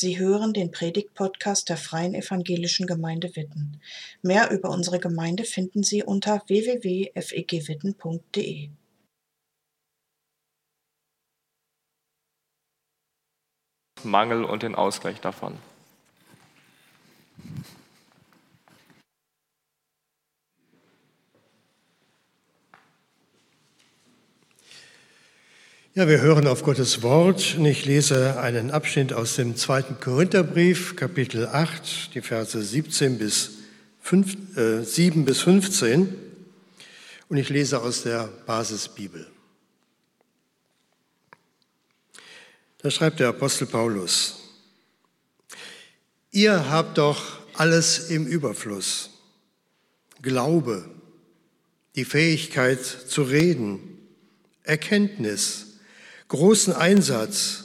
Sie hören den Predigt-Podcast der Freien Evangelischen Gemeinde Witten. Mehr über unsere Gemeinde finden Sie unter www.fegwitten.de. Mangel und den Ausgleich davon. Ja, wir hören auf Gottes Wort und ich lese einen Abschnitt aus dem zweiten Korintherbrief, Kapitel 8, die Verse 17 bis 5, äh, 7 bis 15 und ich lese aus der Basisbibel. Da schreibt der Apostel Paulus, ihr habt doch alles im Überfluss. Glaube, die Fähigkeit zu reden, Erkenntnis, großen Einsatz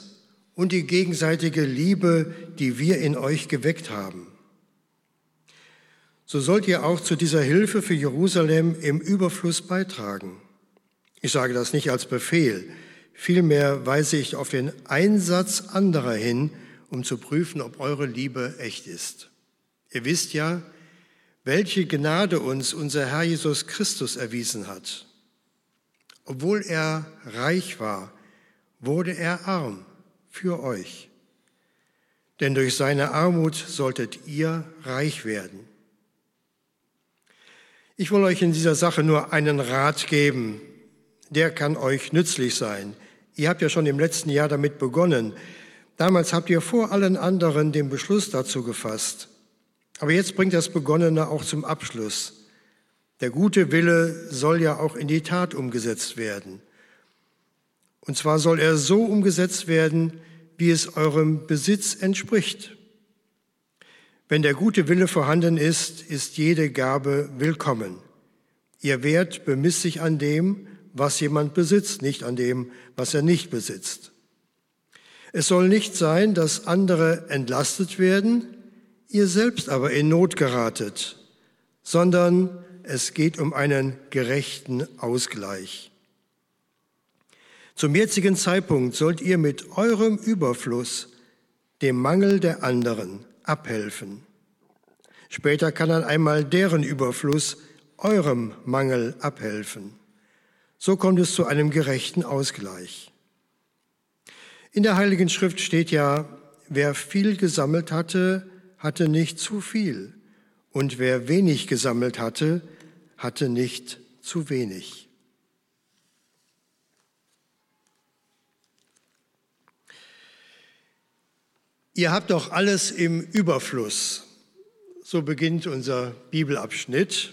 und die gegenseitige Liebe, die wir in euch geweckt haben. So sollt ihr auch zu dieser Hilfe für Jerusalem im Überfluss beitragen. Ich sage das nicht als Befehl, vielmehr weise ich auf den Einsatz anderer hin, um zu prüfen, ob eure Liebe echt ist. Ihr wisst ja, welche Gnade uns unser Herr Jesus Christus erwiesen hat. Obwohl er reich war, wurde er arm für euch. Denn durch seine Armut solltet ihr reich werden. Ich will euch in dieser Sache nur einen Rat geben, der kann euch nützlich sein. Ihr habt ja schon im letzten Jahr damit begonnen. Damals habt ihr vor allen anderen den Beschluss dazu gefasst. Aber jetzt bringt das Begonnene auch zum Abschluss. Der gute Wille soll ja auch in die Tat umgesetzt werden. Und zwar soll er so umgesetzt werden, wie es eurem Besitz entspricht. Wenn der gute Wille vorhanden ist, ist jede Gabe willkommen. Ihr Wert bemisst sich an dem, was jemand besitzt, nicht an dem, was er nicht besitzt. Es soll nicht sein, dass andere entlastet werden, ihr selbst aber in Not geratet, sondern es geht um einen gerechten Ausgleich. Zum jetzigen Zeitpunkt sollt ihr mit eurem Überfluss dem Mangel der anderen abhelfen. Später kann dann einmal deren Überfluss eurem Mangel abhelfen. So kommt es zu einem gerechten Ausgleich. In der Heiligen Schrift steht ja, wer viel gesammelt hatte, hatte nicht zu viel. Und wer wenig gesammelt hatte, hatte nicht zu wenig. Ihr habt doch alles im Überfluss. So beginnt unser Bibelabschnitt.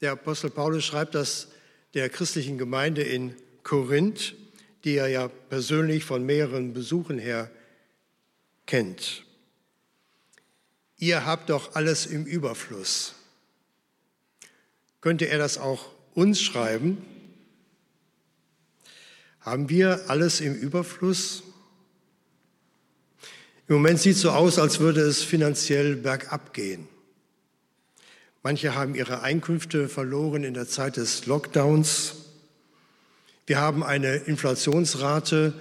Der Apostel Paulus schreibt das der christlichen Gemeinde in Korinth, die er ja persönlich von mehreren Besuchen her kennt. Ihr habt doch alles im Überfluss. Könnte er das auch uns schreiben? Haben wir alles im Überfluss? Im Moment sieht es so aus, als würde es finanziell bergab gehen. Manche haben ihre Einkünfte verloren in der Zeit des Lockdowns. Wir haben eine Inflationsrate,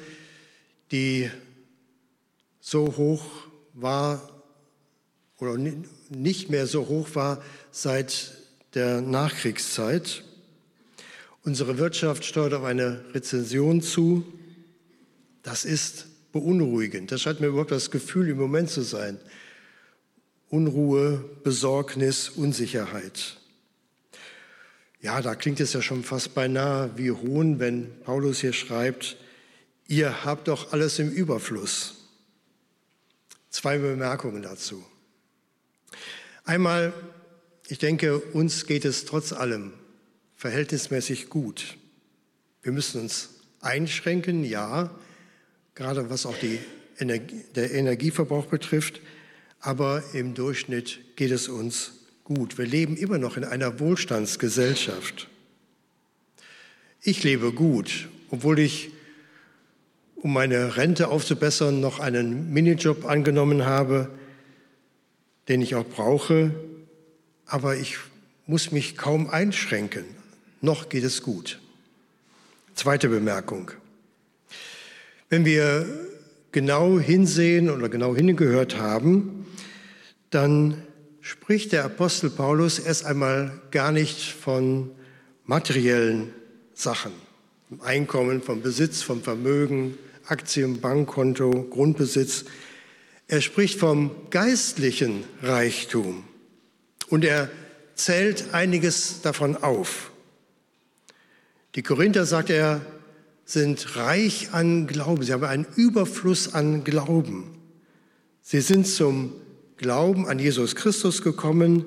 die so hoch war oder nicht mehr so hoch war seit der Nachkriegszeit. Unsere Wirtschaft steuert auf eine Rezession zu. Das ist beunruhigend. Das scheint mir überhaupt das Gefühl im Moment zu sein. Unruhe, Besorgnis, Unsicherheit. Ja, da klingt es ja schon fast beinahe wie Hohn, wenn Paulus hier schreibt, ihr habt doch alles im Überfluss. Zwei Bemerkungen dazu. Einmal, ich denke, uns geht es trotz allem verhältnismäßig gut. Wir müssen uns einschränken, ja, gerade was auch die Energie, der Energieverbrauch betrifft. Aber im Durchschnitt geht es uns gut. Wir leben immer noch in einer Wohlstandsgesellschaft. Ich lebe gut, obwohl ich, um meine Rente aufzubessern, noch einen Minijob angenommen habe, den ich auch brauche. Aber ich muss mich kaum einschränken. Noch geht es gut. Zweite Bemerkung. Wenn wir genau hinsehen oder genau hingehört haben, dann spricht der Apostel Paulus erst einmal gar nicht von materiellen Sachen, vom Einkommen, vom Besitz, vom Vermögen, Aktien, Bankkonto, Grundbesitz. Er spricht vom geistlichen Reichtum und er zählt einiges davon auf. Die Korinther, sagt er, sind reich an Glauben. Sie haben einen Überfluss an Glauben. Sie sind zum Glauben an Jesus Christus gekommen,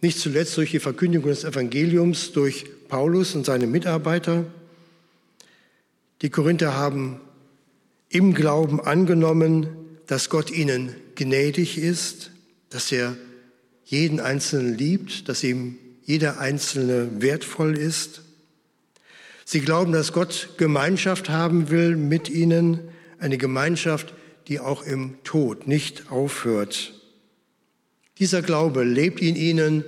nicht zuletzt durch die Verkündigung des Evangeliums durch Paulus und seine Mitarbeiter. Die Korinther haben im Glauben angenommen, dass Gott ihnen gnädig ist, dass er jeden Einzelnen liebt, dass ihm jeder Einzelne wertvoll ist. Sie glauben, dass Gott Gemeinschaft haben will mit ihnen, eine Gemeinschaft, die auch im Tod nicht aufhört. Dieser Glaube lebt in ihnen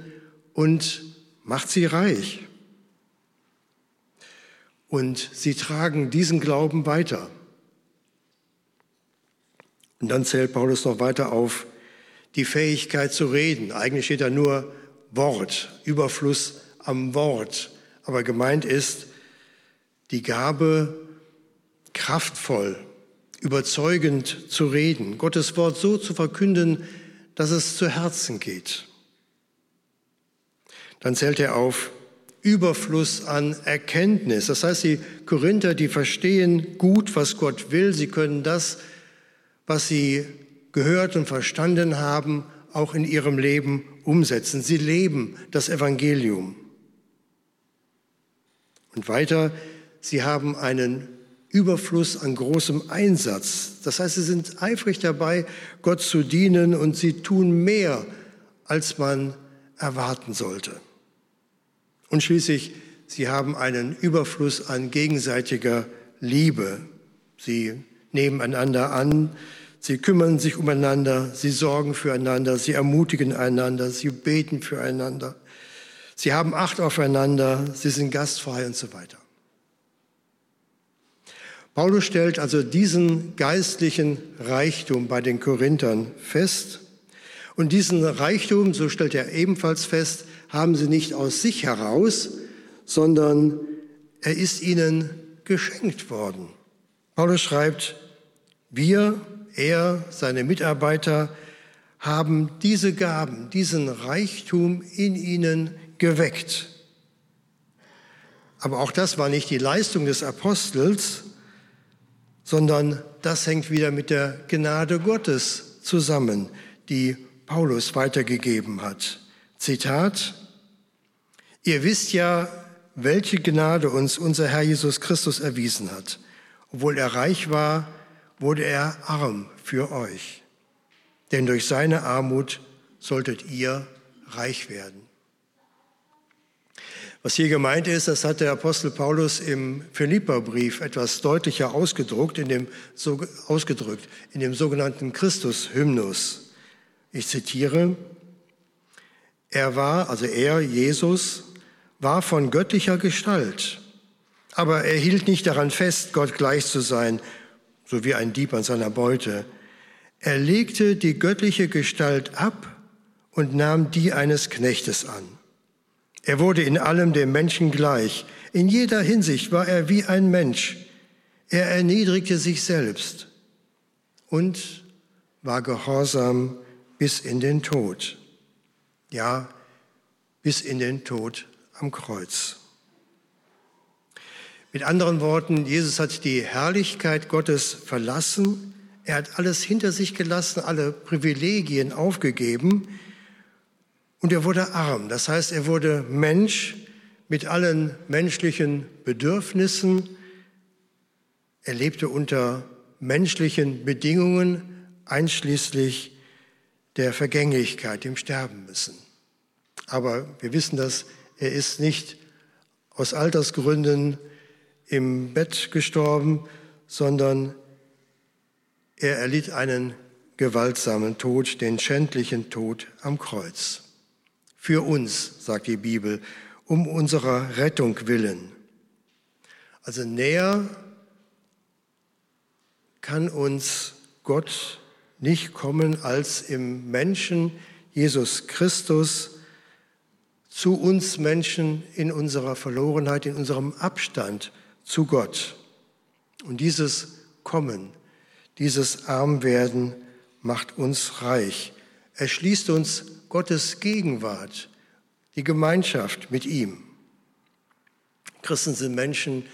und macht sie reich. Und sie tragen diesen Glauben weiter. Und dann zählt Paulus noch weiter auf die Fähigkeit zu reden. Eigentlich steht da nur Wort, Überfluss am Wort. Aber gemeint ist die Gabe, kraftvoll, überzeugend zu reden, Gottes Wort so zu verkünden, dass es zu Herzen geht. Dann zählt er auf Überfluss an Erkenntnis. Das heißt, die Korinther, die verstehen gut, was Gott will. Sie können das, was sie gehört und verstanden haben, auch in ihrem Leben umsetzen. Sie leben das Evangelium. Und weiter, sie haben einen Überfluss an großem Einsatz. Das heißt, sie sind eifrig dabei, Gott zu dienen und sie tun mehr, als man erwarten sollte. Und schließlich, sie haben einen Überfluss an gegenseitiger Liebe. Sie nehmen einander an, sie kümmern sich umeinander, sie sorgen füreinander, sie ermutigen einander, sie beten füreinander. Sie haben Acht aufeinander, sie sind gastfrei und so weiter. Paulus stellt also diesen geistlichen Reichtum bei den Korinthern fest. Und diesen Reichtum, so stellt er ebenfalls fest, haben sie nicht aus sich heraus, sondern er ist ihnen geschenkt worden. Paulus schreibt, wir, er, seine Mitarbeiter haben diese Gaben, diesen Reichtum in ihnen geweckt. Aber auch das war nicht die Leistung des Apostels, sondern das hängt wieder mit der Gnade Gottes zusammen, die Paulus weitergegeben hat. Zitat, ihr wisst ja, welche Gnade uns unser Herr Jesus Christus erwiesen hat. Obwohl er reich war, wurde er arm für euch. Denn durch seine Armut solltet ihr reich werden. Was hier gemeint ist, das hat der Apostel Paulus im Philipperbrief etwas deutlicher ausgedruckt, in dem, so, ausgedrückt, in dem sogenannten Christus-Hymnus. Ich zitiere, er war, also er, Jesus, war von göttlicher Gestalt, aber er hielt nicht daran fest, Gott gleich zu sein, so wie ein Dieb an seiner Beute. Er legte die göttliche Gestalt ab und nahm die eines Knechtes an. Er wurde in allem dem Menschen gleich. In jeder Hinsicht war er wie ein Mensch. Er erniedrigte sich selbst und war gehorsam bis in den Tod. Ja, bis in den Tod am Kreuz. Mit anderen Worten, Jesus hat die Herrlichkeit Gottes verlassen. Er hat alles hinter sich gelassen, alle Privilegien aufgegeben und er wurde arm, das heißt, er wurde Mensch mit allen menschlichen Bedürfnissen. Er lebte unter menschlichen Bedingungen, einschließlich der Vergänglichkeit, dem Sterben müssen. Aber wir wissen, dass er ist nicht aus Altersgründen im Bett gestorben, sondern er erlitt einen gewaltsamen Tod, den schändlichen Tod am Kreuz für uns, sagt die Bibel, um unserer Rettung willen. Also näher kann uns Gott nicht kommen als im Menschen Jesus Christus zu uns Menschen in unserer Verlorenheit, in unserem Abstand zu Gott. Und dieses Kommen, dieses Armwerden macht uns reich. Er schließt uns Gottes Gegenwart, die Gemeinschaft mit ihm. Christen sind Menschen,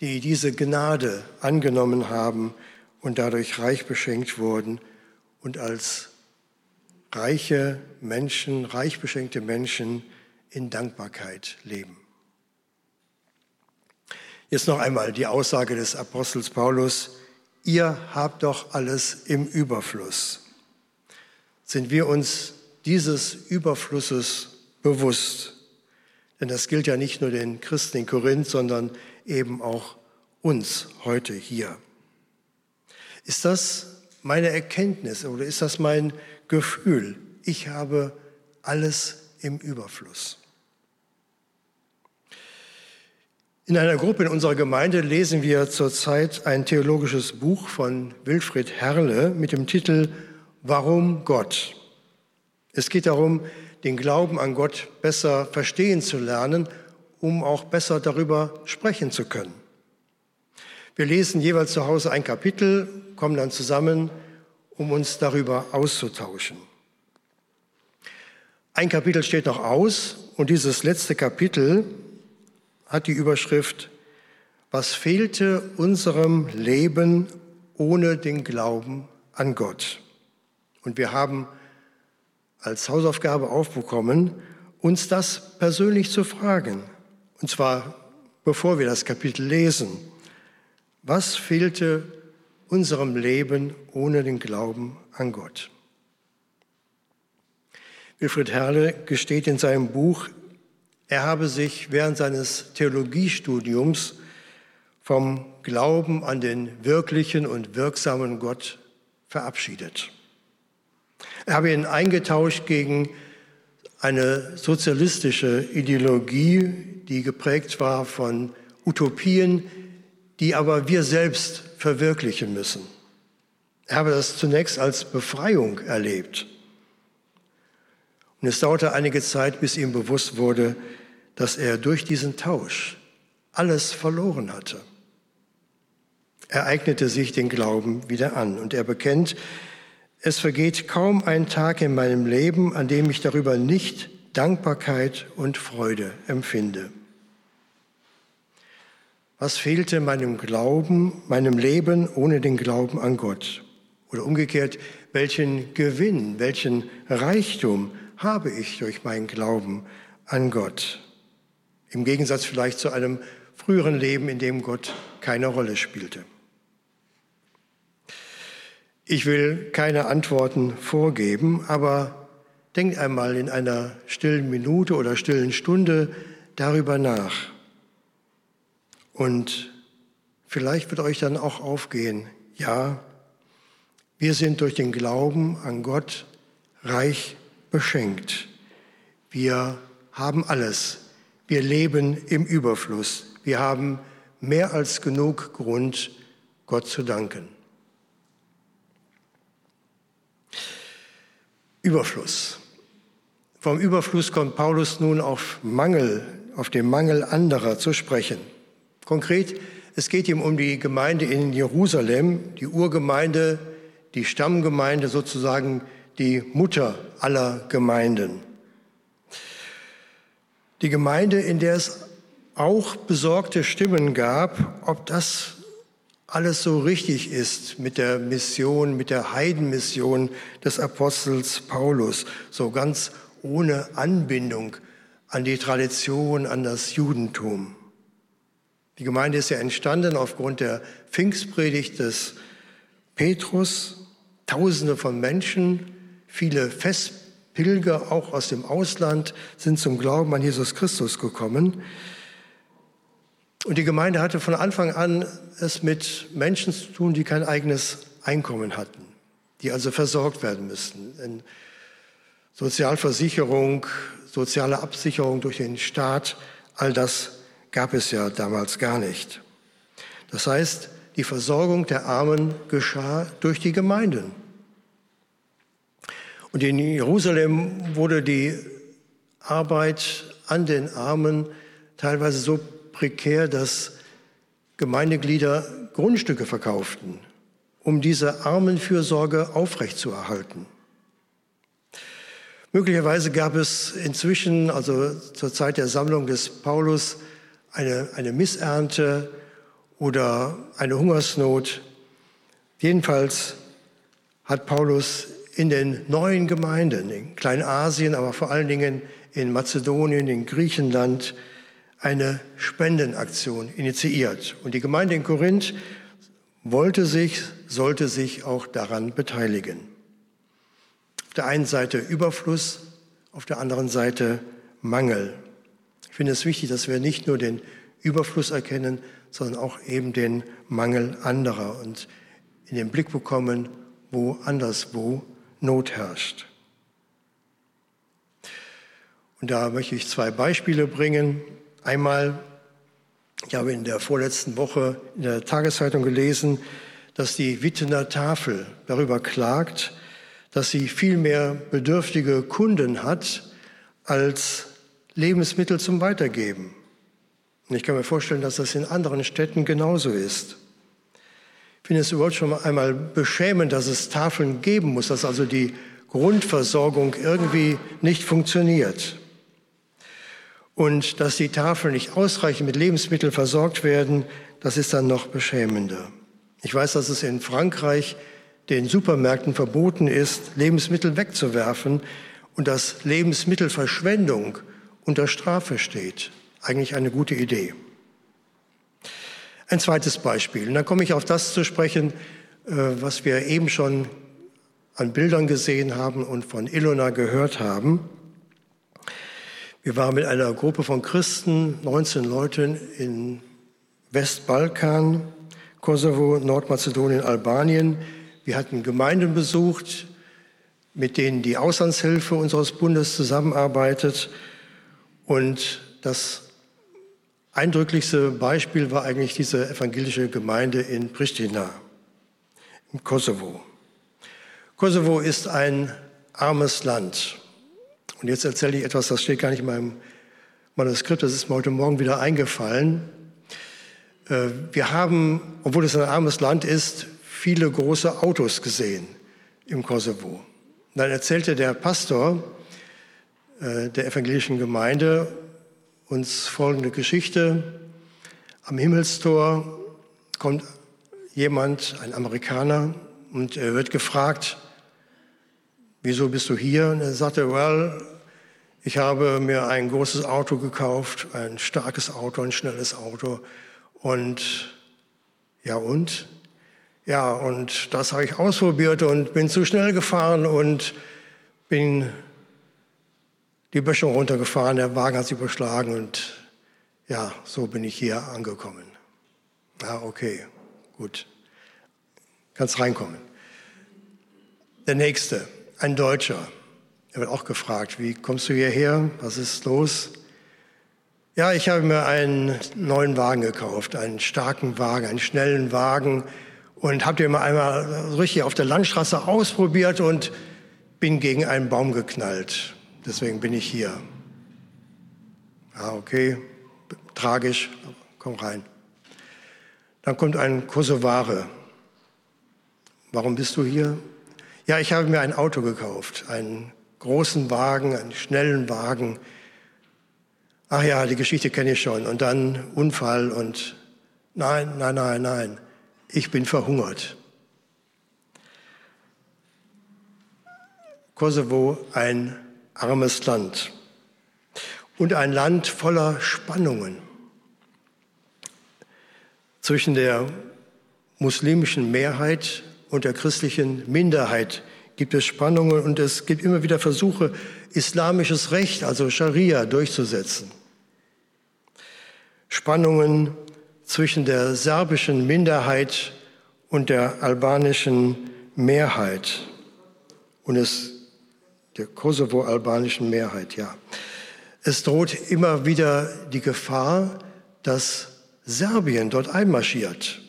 die diese Gnade angenommen haben und dadurch reich beschenkt wurden und als reiche Menschen, reich beschenkte Menschen in Dankbarkeit leben. Jetzt noch einmal die Aussage des Apostels Paulus, ihr habt doch alles im Überfluss. Sind wir uns dieses Überflusses bewusst? Denn das gilt ja nicht nur den Christen in Korinth, sondern eben auch uns heute hier. Ist das meine Erkenntnis oder ist das mein Gefühl? Ich habe alles im Überfluss. In einer Gruppe in unserer Gemeinde lesen wir zurzeit ein theologisches Buch von Wilfried Herle mit dem Titel Warum Gott? Es geht darum, den Glauben an Gott besser verstehen zu lernen, um auch besser darüber sprechen zu können. Wir lesen jeweils zu Hause ein Kapitel, kommen dann zusammen, um uns darüber auszutauschen. Ein Kapitel steht noch aus und dieses letzte Kapitel hat die Überschrift Was fehlte unserem Leben ohne den Glauben an Gott? Und wir haben als Hausaufgabe aufbekommen, uns das persönlich zu fragen. Und zwar bevor wir das Kapitel lesen. Was fehlte unserem Leben ohne den Glauben an Gott? Wilfried Herle gesteht in seinem Buch, er habe sich während seines Theologiestudiums vom Glauben an den wirklichen und wirksamen Gott verabschiedet. Er habe ihn eingetauscht gegen eine sozialistische Ideologie, die geprägt war von Utopien, die aber wir selbst verwirklichen müssen. Er habe das zunächst als Befreiung erlebt. Und es dauerte einige Zeit, bis ihm bewusst wurde, dass er durch diesen Tausch alles verloren hatte. Er eignete sich den Glauben wieder an und er bekennt, es vergeht kaum ein Tag in meinem Leben, an dem ich darüber nicht Dankbarkeit und Freude empfinde. Was fehlte meinem Glauben, meinem Leben ohne den Glauben an Gott? Oder umgekehrt, welchen Gewinn, welchen Reichtum habe ich durch meinen Glauben an Gott? Im Gegensatz vielleicht zu einem früheren Leben, in dem Gott keine Rolle spielte. Ich will keine Antworten vorgeben, aber denkt einmal in einer stillen Minute oder stillen Stunde darüber nach. Und vielleicht wird euch dann auch aufgehen, ja, wir sind durch den Glauben an Gott reich beschenkt. Wir haben alles. Wir leben im Überfluss. Wir haben mehr als genug Grund, Gott zu danken. Überfluss. Vom Überfluss kommt Paulus nun auf Mangel, auf den Mangel anderer zu sprechen. Konkret, es geht ihm um die Gemeinde in Jerusalem, die Urgemeinde, die Stammgemeinde, sozusagen die Mutter aller Gemeinden. Die Gemeinde, in der es auch besorgte Stimmen gab, ob das alles so richtig ist mit der Mission, mit der Heidenmission des Apostels Paulus, so ganz ohne Anbindung an die Tradition, an das Judentum. Die Gemeinde ist ja entstanden aufgrund der Pfingstpredigt des Petrus. Tausende von Menschen, viele Festpilger auch aus dem Ausland sind zum Glauben an Jesus Christus gekommen. Und die Gemeinde hatte von Anfang an es mit Menschen zu tun, die kein eigenes Einkommen hatten, die also versorgt werden müssten. In Sozialversicherung, soziale Absicherung durch den Staat, all das gab es ja damals gar nicht. Das heißt, die Versorgung der Armen geschah durch die Gemeinden. Und in Jerusalem wurde die Arbeit an den Armen teilweise so prekär, dass Gemeindeglieder Grundstücke verkauften, um diese Armenfürsorge aufrechtzuerhalten. Möglicherweise gab es inzwischen, also zur Zeit der Sammlung des Paulus, eine, eine Missernte oder eine Hungersnot. Jedenfalls hat Paulus in den neuen Gemeinden, in Kleinasien, aber vor allen Dingen in Mazedonien, in Griechenland, eine Spendenaktion initiiert. Und die Gemeinde in Korinth wollte sich, sollte sich auch daran beteiligen. Auf der einen Seite Überfluss, auf der anderen Seite Mangel. Ich finde es wichtig, dass wir nicht nur den Überfluss erkennen, sondern auch eben den Mangel anderer und in den Blick bekommen, wo anderswo Not herrscht. Und da möchte ich zwei Beispiele bringen. Einmal, ich habe in der vorletzten Woche in der Tageszeitung gelesen, dass die Wittener Tafel darüber klagt, dass sie viel mehr bedürftige Kunden hat als Lebensmittel zum Weitergeben. Und ich kann mir vorstellen, dass das in anderen Städten genauso ist. Ich finde es überhaupt schon einmal beschämend, dass es Tafeln geben muss, dass also die Grundversorgung irgendwie nicht funktioniert. Und dass die Tafeln nicht ausreichend mit Lebensmitteln versorgt werden, das ist dann noch beschämender. Ich weiß, dass es in Frankreich den Supermärkten verboten ist, Lebensmittel wegzuwerfen und dass Lebensmittelverschwendung unter Strafe steht. Eigentlich eine gute Idee. Ein zweites Beispiel. Und dann komme ich auf das zu sprechen, äh, was wir eben schon an Bildern gesehen haben und von Ilona gehört haben. Wir waren mit einer Gruppe von Christen, 19 Leuten in Westbalkan, Kosovo, Nordmazedonien, Albanien, wir hatten Gemeinden besucht, mit denen die Auslandshilfe unseres Bundes zusammenarbeitet. Und das eindrücklichste Beispiel war eigentlich diese evangelische Gemeinde in Pristina, im Kosovo. Kosovo ist ein armes Land. Und jetzt erzähle ich etwas, das steht gar nicht in meinem Manuskript, das ist mir heute Morgen wieder eingefallen. Äh, wir haben, obwohl es ein armes Land ist, viele große Autos gesehen im Kosovo. dann erzählte der Pastor äh, der evangelischen Gemeinde uns folgende Geschichte. Am Himmelstor kommt jemand, ein Amerikaner, und er wird gefragt, wieso bist du hier? Und er sagte, well, ich habe mir ein großes Auto gekauft, ein starkes Auto, ein schnelles Auto. Und ja und? Ja, und das habe ich ausprobiert und bin zu schnell gefahren und bin die Böschung runtergefahren, der Wagen hat sich überschlagen und ja, so bin ich hier angekommen. Ja, okay, gut. Kannst reinkommen. Der nächste, ein Deutscher. Er wird auch gefragt, wie kommst du hierher? Was ist los? Ja, ich habe mir einen neuen Wagen gekauft, einen starken Wagen, einen schnellen Wagen und habe den mal einmal richtig auf der Landstraße ausprobiert und bin gegen einen Baum geknallt. Deswegen bin ich hier. Ah, okay, tragisch, komm rein. Dann kommt ein Kosovare. Warum bist du hier? Ja, ich habe mir ein Auto gekauft, einen großen Wagen, einen schnellen Wagen. Ach ja, die Geschichte kenne ich schon. Und dann Unfall und nein, nein, nein, nein ich bin verhungert. Kosovo ein armes Land und ein Land voller Spannungen zwischen der muslimischen Mehrheit und der christlichen Minderheit gibt es Spannungen und es gibt immer wieder Versuche, islamisches Recht, also Scharia, durchzusetzen. Spannungen zwischen der serbischen Minderheit und der albanischen Mehrheit und es der Kosovo-albanischen Mehrheit, ja. Es droht immer wieder die Gefahr, dass Serbien dort einmarschiert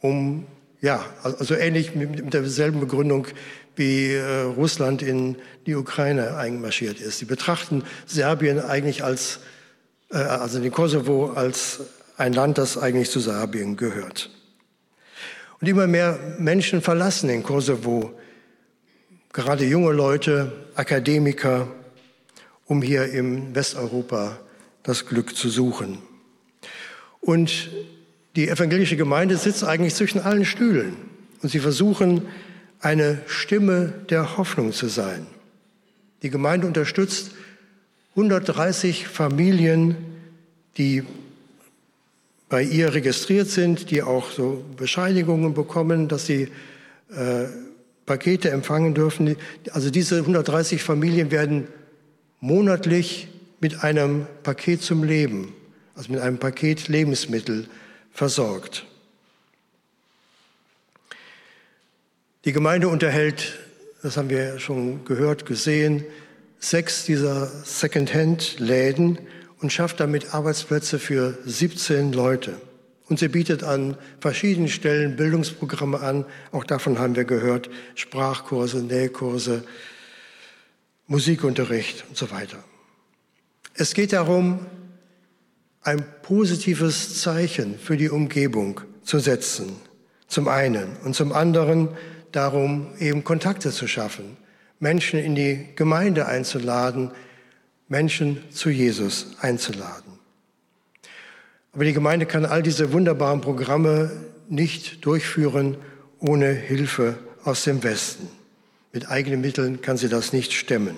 um, ja, also ähnlich mit, derselben Begründung, wie äh, Russland in die Ukraine einmarschiert ist. Sie betrachten Serbien eigentlich als, äh, also den Kosovo als ein Land, das eigentlich zu Serbien gehört. Und immer mehr Menschen verlassen den Kosovo, gerade junge Leute, Akademiker, um hier im Westeuropa das Glück zu suchen. Und die evangelische Gemeinde sitzt eigentlich zwischen allen Stühlen und sie versuchen, eine Stimme der Hoffnung zu sein. Die Gemeinde unterstützt 130 Familien, die bei ihr registriert sind, die auch so Bescheinigungen bekommen, dass sie äh, Pakete empfangen dürfen. Also diese 130 Familien werden monatlich mit einem Paket zum Leben, also mit einem Paket Lebensmittel versorgt. Die Gemeinde unterhält, das haben wir schon gehört, gesehen, sechs dieser Second-Hand-Läden und schafft damit Arbeitsplätze für 17 Leute. Und sie bietet an verschiedenen Stellen Bildungsprogramme an. Auch davon haben wir gehört. Sprachkurse, Nähkurse, Musikunterricht und so weiter. Es geht darum, ein positives Zeichen für die Umgebung zu setzen. Zum einen. Und zum anderen darum, eben Kontakte zu schaffen, Menschen in die Gemeinde einzuladen, Menschen zu Jesus einzuladen. Aber die Gemeinde kann all diese wunderbaren Programme nicht durchführen ohne Hilfe aus dem Westen. Mit eigenen Mitteln kann sie das nicht stemmen.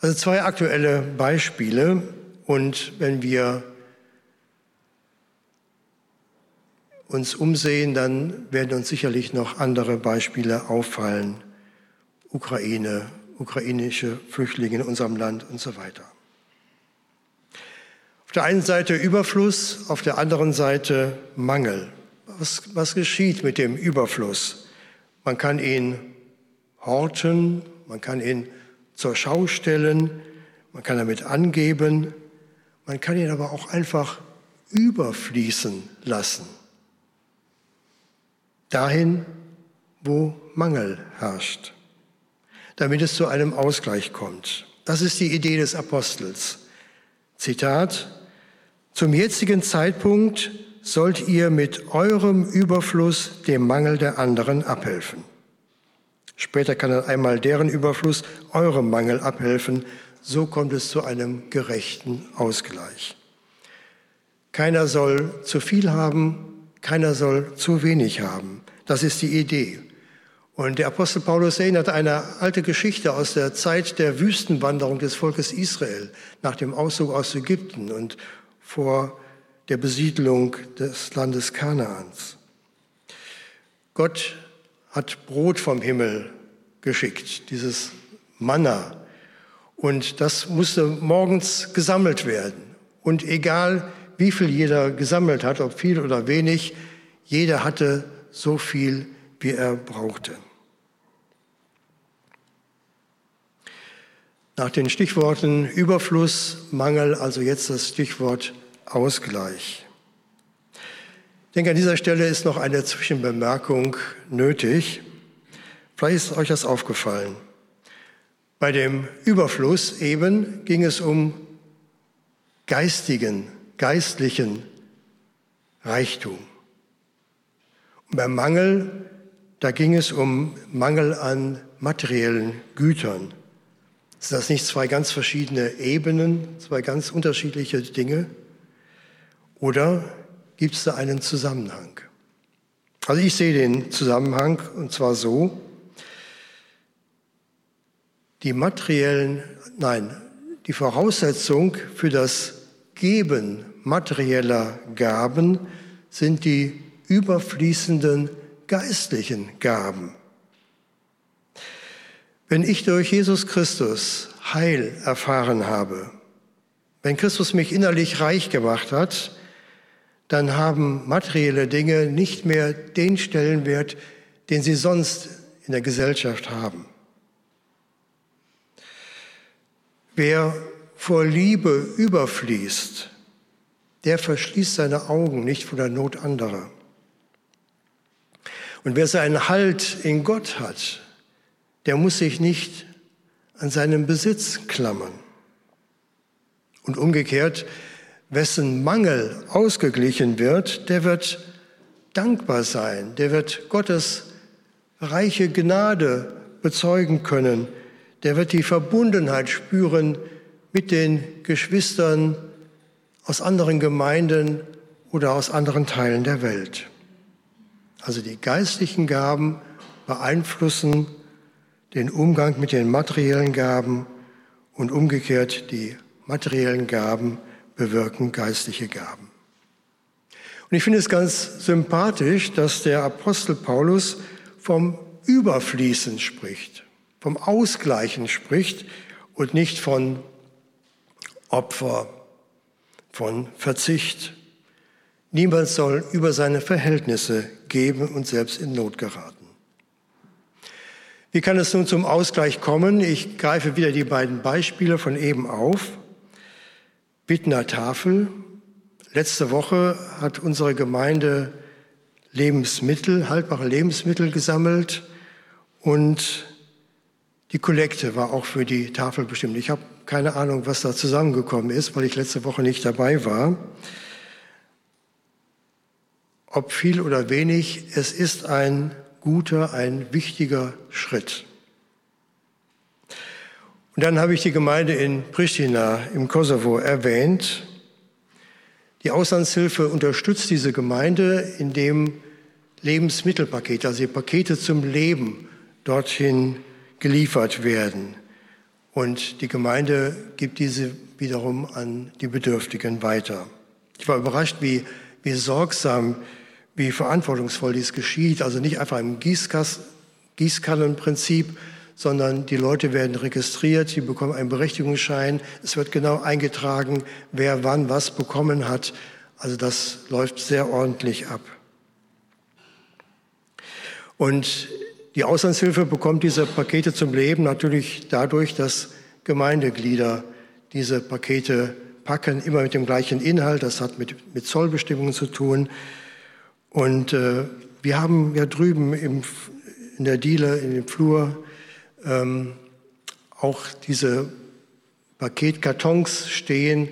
Also zwei aktuelle Beispiele. Und wenn wir uns umsehen, dann werden uns sicherlich noch andere Beispiele auffallen. Ukraine, ukrainische Flüchtlinge in unserem Land und so weiter. Auf der einen Seite Überfluss, auf der anderen Seite Mangel. Was, was geschieht mit dem Überfluss? Man kann ihn horten, man kann ihn zur Schau stellen, man kann damit angeben, man kann ihn aber auch einfach überfließen lassen. Dahin, wo Mangel herrscht damit es zu einem Ausgleich kommt. Das ist die Idee des Apostels. Zitat, zum jetzigen Zeitpunkt sollt ihr mit eurem Überfluss dem Mangel der anderen abhelfen. Später kann dann einmal deren Überfluss eurem Mangel abhelfen. So kommt es zu einem gerechten Ausgleich. Keiner soll zu viel haben, keiner soll zu wenig haben. Das ist die Idee. Und der Apostel Paulus erinnert eine alte Geschichte aus der Zeit der Wüstenwanderung des Volkes Israel nach dem Auszug aus Ägypten und vor der Besiedlung des Landes Kanaans. Gott hat Brot vom Himmel geschickt, dieses Manna. Und das musste morgens gesammelt werden. Und egal, wie viel jeder gesammelt hat, ob viel oder wenig, jeder hatte so viel, wie er brauchte. Nach den Stichworten Überfluss, Mangel, also jetzt das Stichwort Ausgleich. Ich denke, an dieser Stelle ist noch eine Zwischenbemerkung nötig. Vielleicht ist euch das aufgefallen. Bei dem Überfluss eben ging es um geistigen, geistlichen Reichtum. Und beim Mangel, da ging es um Mangel an materiellen Gütern. Sind das nicht zwei ganz verschiedene Ebenen, zwei ganz unterschiedliche Dinge? Oder gibt es da einen Zusammenhang? Also ich sehe den Zusammenhang und zwar so, die materiellen, nein, die Voraussetzung für das Geben materieller Gaben sind die überfließenden geistlichen Gaben. Wenn ich durch Jesus Christus Heil erfahren habe, wenn Christus mich innerlich reich gemacht hat, dann haben materielle Dinge nicht mehr den Stellenwert, den sie sonst in der Gesellschaft haben. Wer vor Liebe überfließt, der verschließt seine Augen nicht vor der Not anderer. Und wer seinen Halt in Gott hat, der muss sich nicht an seinen Besitz klammern. Und umgekehrt, wessen Mangel ausgeglichen wird, der wird dankbar sein, der wird Gottes reiche Gnade bezeugen können, der wird die Verbundenheit spüren mit den Geschwistern aus anderen Gemeinden oder aus anderen Teilen der Welt. Also die geistlichen Gaben beeinflussen den Umgang mit den materiellen Gaben und umgekehrt die materiellen Gaben bewirken geistliche Gaben. Und ich finde es ganz sympathisch, dass der Apostel Paulus vom Überfließen spricht, vom Ausgleichen spricht und nicht von Opfer, von Verzicht. Niemand soll über seine Verhältnisse geben und selbst in Not geraten. Wie kann es nun zum Ausgleich kommen? Ich greife wieder die beiden Beispiele von eben auf. Bittner Tafel. Letzte Woche hat unsere Gemeinde Lebensmittel, haltbare Lebensmittel gesammelt und die Kollekte war auch für die Tafel bestimmt. Ich habe keine Ahnung, was da zusammengekommen ist, weil ich letzte Woche nicht dabei war. Ob viel oder wenig, es ist ein guter, ein wichtiger Schritt. Und dann habe ich die Gemeinde in Pristina im Kosovo erwähnt. Die Auslandshilfe unterstützt diese Gemeinde, indem Lebensmittelpakete, also Pakete zum Leben dorthin geliefert werden. Und die Gemeinde gibt diese wiederum an die Bedürftigen weiter. Ich war überrascht, wie, wie sorgsam, wie verantwortungsvoll dies geschieht. Also nicht einfach im Gießkas, Gießkannenprinzip, sondern die Leute werden registriert, sie bekommen einen Berechtigungsschein. Es wird genau eingetragen, wer wann was bekommen hat. Also das läuft sehr ordentlich ab. Und die Auslandshilfe bekommt diese Pakete zum Leben natürlich dadurch, dass Gemeindeglieder diese Pakete packen, immer mit dem gleichen Inhalt. Das hat mit, mit Zollbestimmungen zu tun. Und äh, wir haben ja drüben im, in der Diele, in dem Flur, ähm, auch diese Paketkartons stehen,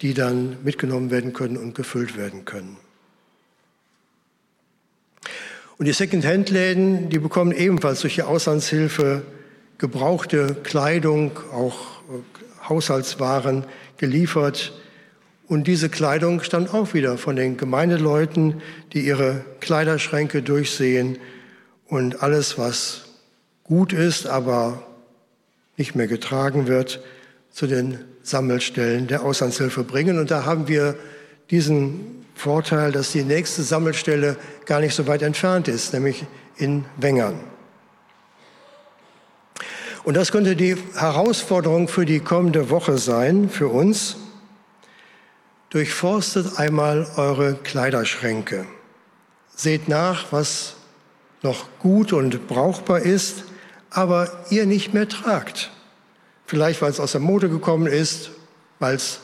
die dann mitgenommen werden können und gefüllt werden können. Und die Second-Hand-Läden, die bekommen ebenfalls durch die Auslandshilfe gebrauchte Kleidung, auch äh, Haushaltswaren geliefert. Und diese Kleidung stammt auch wieder von den Gemeindeleuten, die ihre Kleiderschränke durchsehen und alles, was gut ist, aber nicht mehr getragen wird, zu den Sammelstellen der Auslandshilfe bringen. Und da haben wir diesen Vorteil, dass die nächste Sammelstelle gar nicht so weit entfernt ist, nämlich in Wengern. Und das könnte die Herausforderung für die kommende Woche sein, für uns. Durchforstet einmal eure Kleiderschränke. Seht nach, was noch gut und brauchbar ist, aber ihr nicht mehr tragt. Vielleicht, weil es aus der Mode gekommen ist, weil es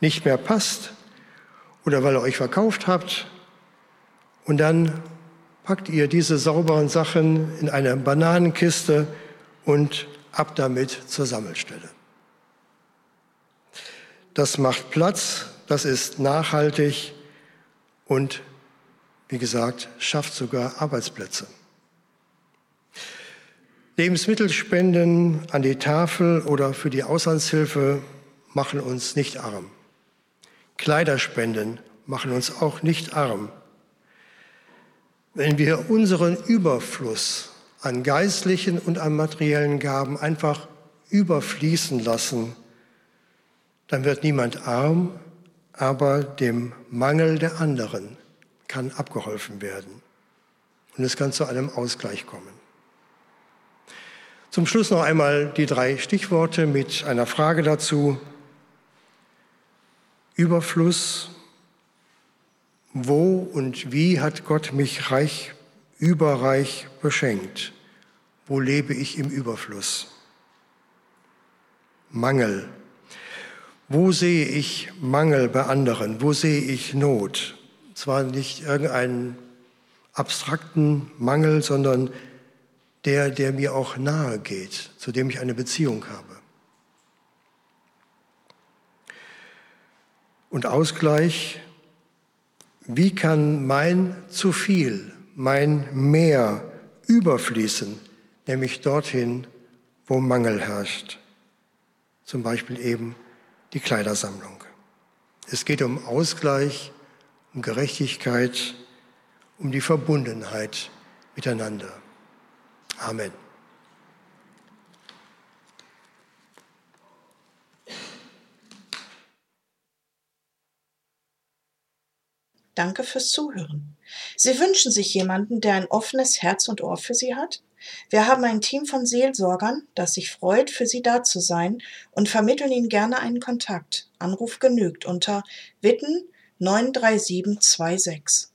nicht mehr passt oder weil ihr euch verkauft habt. Und dann packt ihr diese sauberen Sachen in eine Bananenkiste und ab damit zur Sammelstelle. Das macht Platz, das ist nachhaltig und, wie gesagt, schafft sogar Arbeitsplätze. Lebensmittelspenden an die Tafel oder für die Auslandshilfe machen uns nicht arm. Kleiderspenden machen uns auch nicht arm. Wenn wir unseren Überfluss an geistlichen und an materiellen Gaben einfach überfließen lassen, dann wird niemand arm, aber dem Mangel der anderen kann abgeholfen werden. Und es kann zu einem Ausgleich kommen. Zum Schluss noch einmal die drei Stichworte mit einer Frage dazu. Überfluss. Wo und wie hat Gott mich reich, überreich beschenkt? Wo lebe ich im Überfluss? Mangel. Wo sehe ich Mangel bei anderen? Wo sehe ich Not? Zwar nicht irgendein abstrakten Mangel, sondern der, der mir auch nahe geht, zu dem ich eine Beziehung habe. Und Ausgleich, wie kann mein zu viel, mein Mehr überfließen, nämlich dorthin, wo Mangel herrscht. Zum Beispiel eben die Kleidersammlung. Es geht um Ausgleich, um Gerechtigkeit, um die Verbundenheit miteinander. Amen. Danke fürs Zuhören. Sie wünschen sich jemanden, der ein offenes Herz und Ohr für Sie hat? Wir haben ein Team von Seelsorgern, das sich freut, für Sie da zu sein und vermitteln Ihnen gerne einen Kontakt. Anruf genügt unter Witten 93726.